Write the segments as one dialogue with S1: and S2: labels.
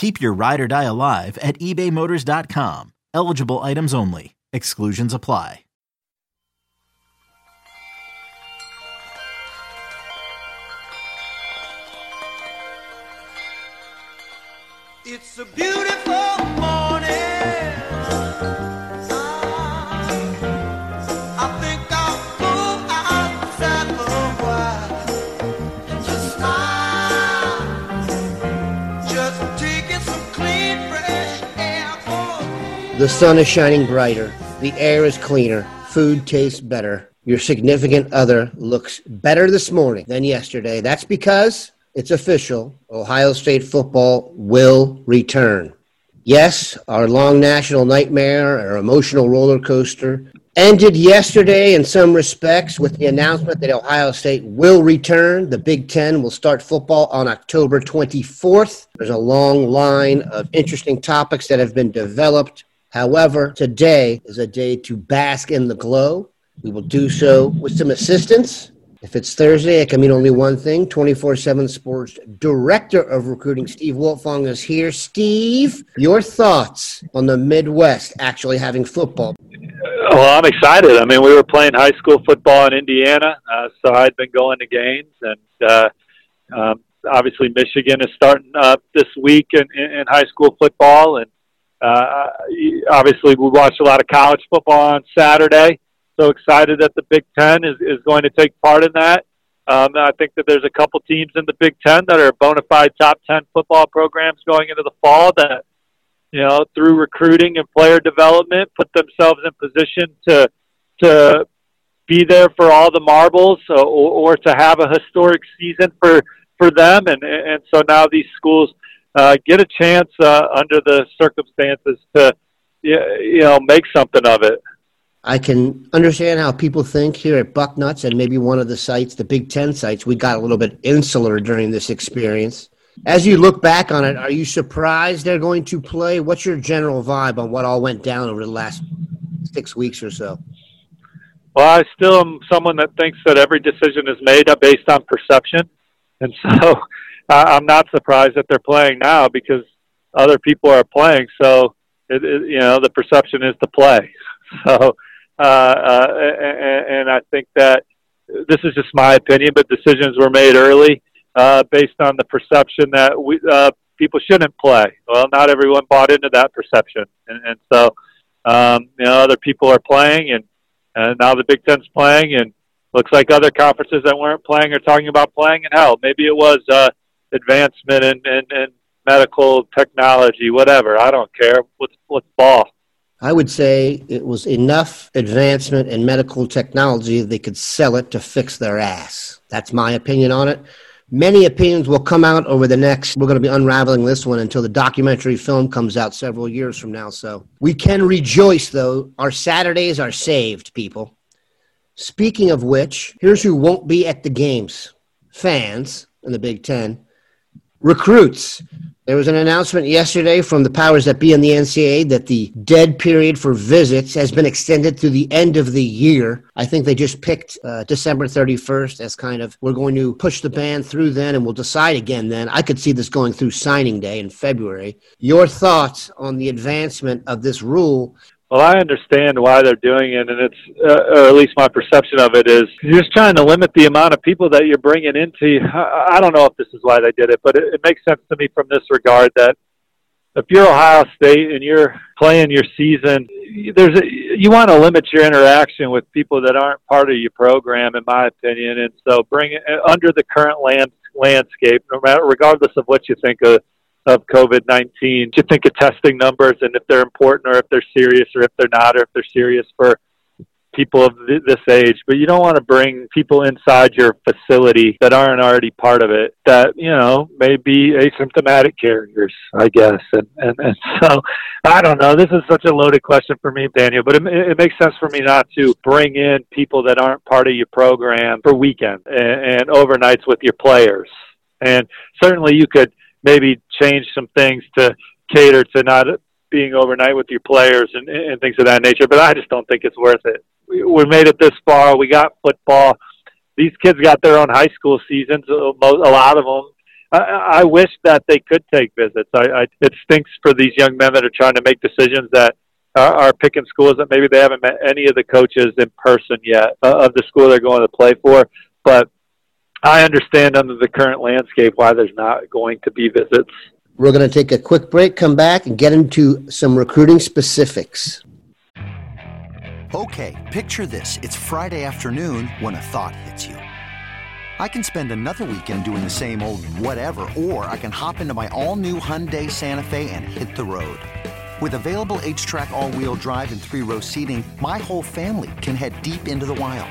S1: Keep your ride or die alive at ebaymotors.com. Eligible items only. Exclusions apply.
S2: It's a beautiful
S3: The sun is shining brighter. The air is cleaner. Food tastes better. Your significant other looks better this morning than yesterday. That's because it's official. Ohio State football will return. Yes, our long national nightmare, our emotional roller coaster, ended yesterday in some respects with the announcement that Ohio State will return. The Big Ten will start football on October 24th. There's a long line of interesting topics that have been developed. However, today is a day to bask in the glow. We will do so with some assistance. If it's Thursday, it can mean only one thing. 24 7 Sports Director of Recruiting, Steve Wiltfong, is here. Steve, your thoughts on the Midwest actually having football?
S4: Well, I'm excited. I mean, we were playing high school football in Indiana, uh, so I'd been going to games, and uh, um, obviously Michigan is starting up this week in, in, in high school football, and uh, obviously we watched a lot of college football on Saturday. So excited that the Big Ten is, is going to take part in that. Um, I think that there's a couple teams in the Big Ten that are bona fide top ten football programs going into the fall that you know, through recruiting and player development, put themselves in position to to be there for all the marbles uh, or, or to have a historic season for for them. And and so now these schools uh, get a chance uh, under the circumstances to you know make something of it.
S3: I can understand how people think here at Bucknuts and maybe one of the sites, the Big Ten sites, we got a little bit insular during this experience. As you look back on it, are you surprised they're going to play? What's your general vibe on what all went down over the last six weeks or so?
S4: Well, I still am someone that thinks that every decision is made based on perception, and so I'm not surprised that they're playing now because other people are playing. So, it, it, you know, the perception is to play. So, uh, uh, and, and I think that this is just my opinion, but decisions were made early uh, based on the perception that we uh, people shouldn't play. Well, not everyone bought into that perception, and, and so um, you know other people are playing, and and now the Big Ten's playing, and looks like other conferences that weren't playing are talking about playing. And hell, maybe it was uh, advancement in, in, in medical technology, whatever. I don't care. Let's let's ball.
S3: I would say it was enough advancement in medical technology they could sell it to fix their ass. That's my opinion on it. Many opinions will come out over the next, we're going to be unraveling this one until the documentary film comes out several years from now. So we can rejoice, though. Our Saturdays are saved, people. Speaking of which, here's who won't be at the games fans in the Big Ten, recruits. There was an announcement yesterday from the powers that be in the NCAA that the dead period for visits has been extended through the end of the year. I think they just picked uh, December 31st as kind of, we're going to push the ban through then and we'll decide again then. I could see this going through signing day in February. Your thoughts on the advancement of this rule
S4: well, I understand why they're doing it, and it's, uh, or at least my perception of it is, you're just trying to limit the amount of people that you're bringing into. I, I don't know if this is why they did it, but it, it makes sense to me from this regard that if you're Ohio State and you're playing your season, there's a, you want to limit your interaction with people that aren't part of your program, in my opinion. And so, bring it under the current land landscape, no matter regardless of what you think of of COVID nineteen. You think of testing numbers and if they're important or if they're serious or if they're not or if they're serious for people of th- this age, but you don't want to bring people inside your facility that aren't already part of it that, you know, may be asymptomatic carriers, I guess. And, and, and so I don't know. This is such a loaded question for me, Daniel, but it, it makes sense for me not to bring in people that aren't part of your program for weekends and, and overnights with your players. And certainly you could maybe change some things to cater to not being overnight with your players and, and things of that nature. But I just don't think it's worth it. We, we made it this far. We got football. These kids got their own high school seasons. A lot of them. I, I wish that they could take visits. I, I, it stinks for these young men that are trying to make decisions that are, are picking schools that maybe they haven't met any of the coaches in person yet uh, of the school they're going to play for. But I understand under the current landscape why there's not going to be visits.
S3: We're going to take a quick break, come back, and get into some recruiting specifics.
S5: Okay, picture this. It's Friday afternoon when a thought hits you. I can spend another weekend doing the same old whatever, or I can hop into my all new Hyundai Santa Fe and hit the road. With available HTRAC, all wheel drive, and three row seating, my whole family can head deep into the wild.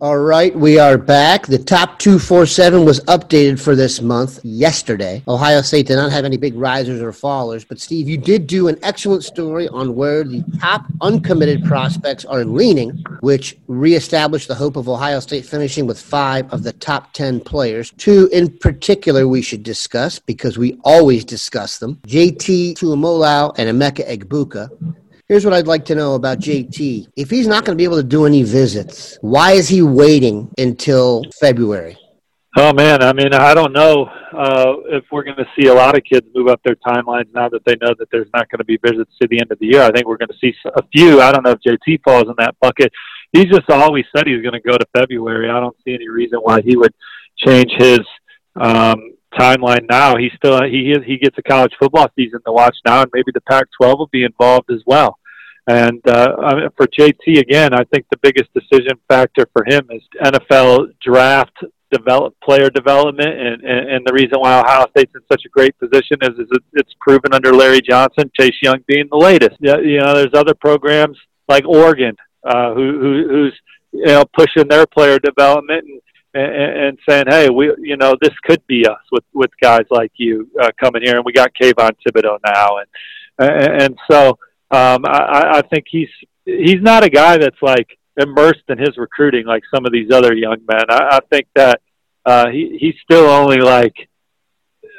S3: All right, we are back. The top 247 was updated for this month yesterday. Ohio State did not have any big risers or fallers, but Steve, you did do an excellent story on where the top uncommitted prospects are leaning, which reestablished the hope of Ohio State finishing with five of the top 10 players. Two in particular we should discuss because we always discuss them JT Tuimoloau and Emeka Egbuka. Here's what I'd like to know about JT. If he's not going to be able to do any visits, why is he waiting until February?
S4: Oh man, I mean, I don't know uh, if we're going to see a lot of kids move up their timelines now that they know that there's not going to be visits to the end of the year. I think we're going to see a few. I don't know if JT falls in that bucket. He's just always said he's going to go to February. I don't see any reason why he would change his um, timeline now. He still he he gets a college football season to watch now, and maybe the Pac-12 will be involved as well. And uh, for JT again, I think the biggest decision factor for him is NFL draft develop player development, and, and, and the reason why Ohio State's in such a great position is, is it's proven under Larry Johnson, Chase Young being the latest. Yeah, you know, there's other programs like Oregon uh, who, who who's you know pushing their player development and and, and saying, "Hey, we, you know, this could be us with with guys like you uh, coming here." And we got Kayvon Thibodeaux now, and and so um, I, I think he's he's not a guy that's like immersed in his recruiting like some of these other young men. I, I think that uh, he he's still only like.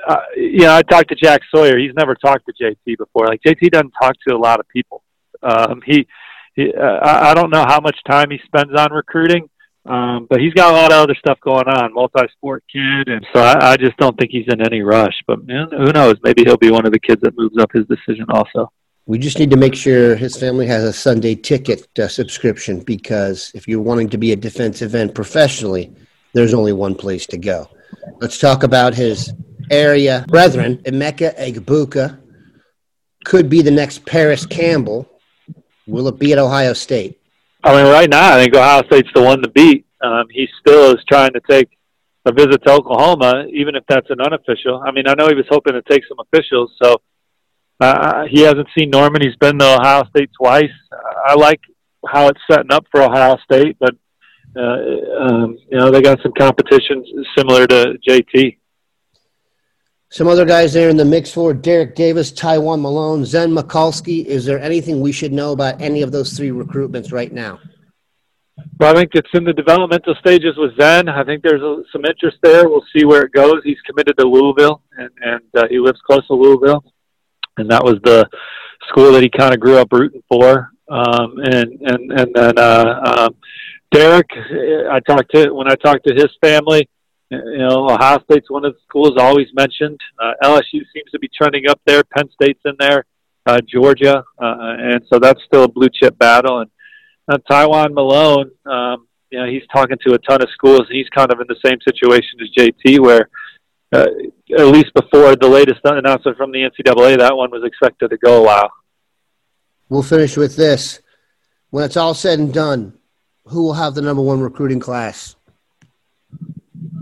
S4: Uh, you know, I talked to Jack Sawyer. He's never talked to JT before. Like JT doesn't talk to a lot of people. Um, he, he uh, I, I don't know how much time he spends on recruiting, um, but he's got a lot of other stuff going on, multi-sport kid, and so I, I just don't think he's in any rush. But man, who knows? Maybe he'll be one of the kids that moves up his decision also.
S3: We just need to make sure his family has a Sunday ticket uh, subscription because if you're wanting to be a defensive end professionally, there's only one place to go. Let's talk about his area brethren. Emeka Egbuka could be the next Parris Campbell. Will it be at Ohio State?
S4: I mean, right now, I think Ohio State's the one to beat. Um, he still is trying to take a visit to Oklahoma, even if that's an unofficial. I mean, I know he was hoping to take some officials, so uh, he hasn't seen Norman. He's been to Ohio State twice. I like how it's setting up for Ohio State, but uh, um, you know they got some competition similar to JT.
S3: Some other guys there in the mix for Derrick Davis, Tywone Malone, Zen Michalski. Is there anything we should know about any of those three recruitments right now?
S4: Well, I think it's in the developmental stages with Zen. I think there's a, some interest there. We'll see where it goes. He's committed to Louisville, and, and uh, he lives close to Louisville, and that was the school that he kind of grew up rooting for. Um, and and and then uh, um, Derrick, I talked to when I talked to his family you know, Ohio State's one of the schools always mentioned. Uh, LSU seems to be trending up there. Penn State's in there. uh, Georgia, uh, and so that's still a blue chip battle. And uh, Tywone Malone, um, you know, he's talking to a ton of schools, and he's kind of in the same situation as JT, where uh, at least before the latest announcement from the NCAA, that one was expected to go a while.
S3: We'll finish with this. When it's all said and done, who will have the number one recruiting class?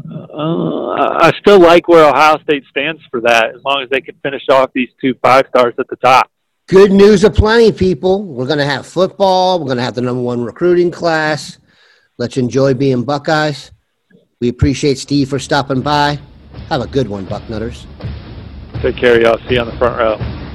S4: Uh, I still like where Ohio State stands for that, as long as they can finish off these two five stars at the top.
S3: Good news aplenty, people. We're going to have football. We're going to have the number one recruiting class. Let's enjoy being Buckeyes. We appreciate Steve for stopping by. Have a good one, Bucknutters.
S4: Take care, y'all. See you on the front row.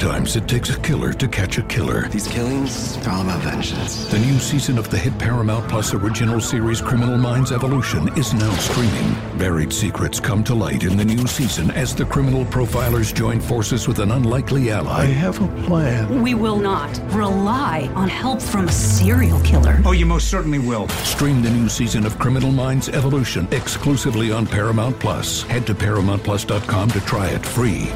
S6: Sometimes it takes a killer to catch a killer.
S7: These killings are all about vengeance.
S6: The new season of the hit Paramount Plus original series Criminal Minds Evolution is now streaming. Buried secrets come to light in the new season as the criminal profilers join forces with an unlikely ally.
S8: I have a plan.
S9: We will not rely on help from a serial killer.
S8: Oh, you most certainly will.
S6: Stream the new season of Criminal Minds Evolution exclusively on Paramount Plus. Head to ParamountPlus.com to try it free.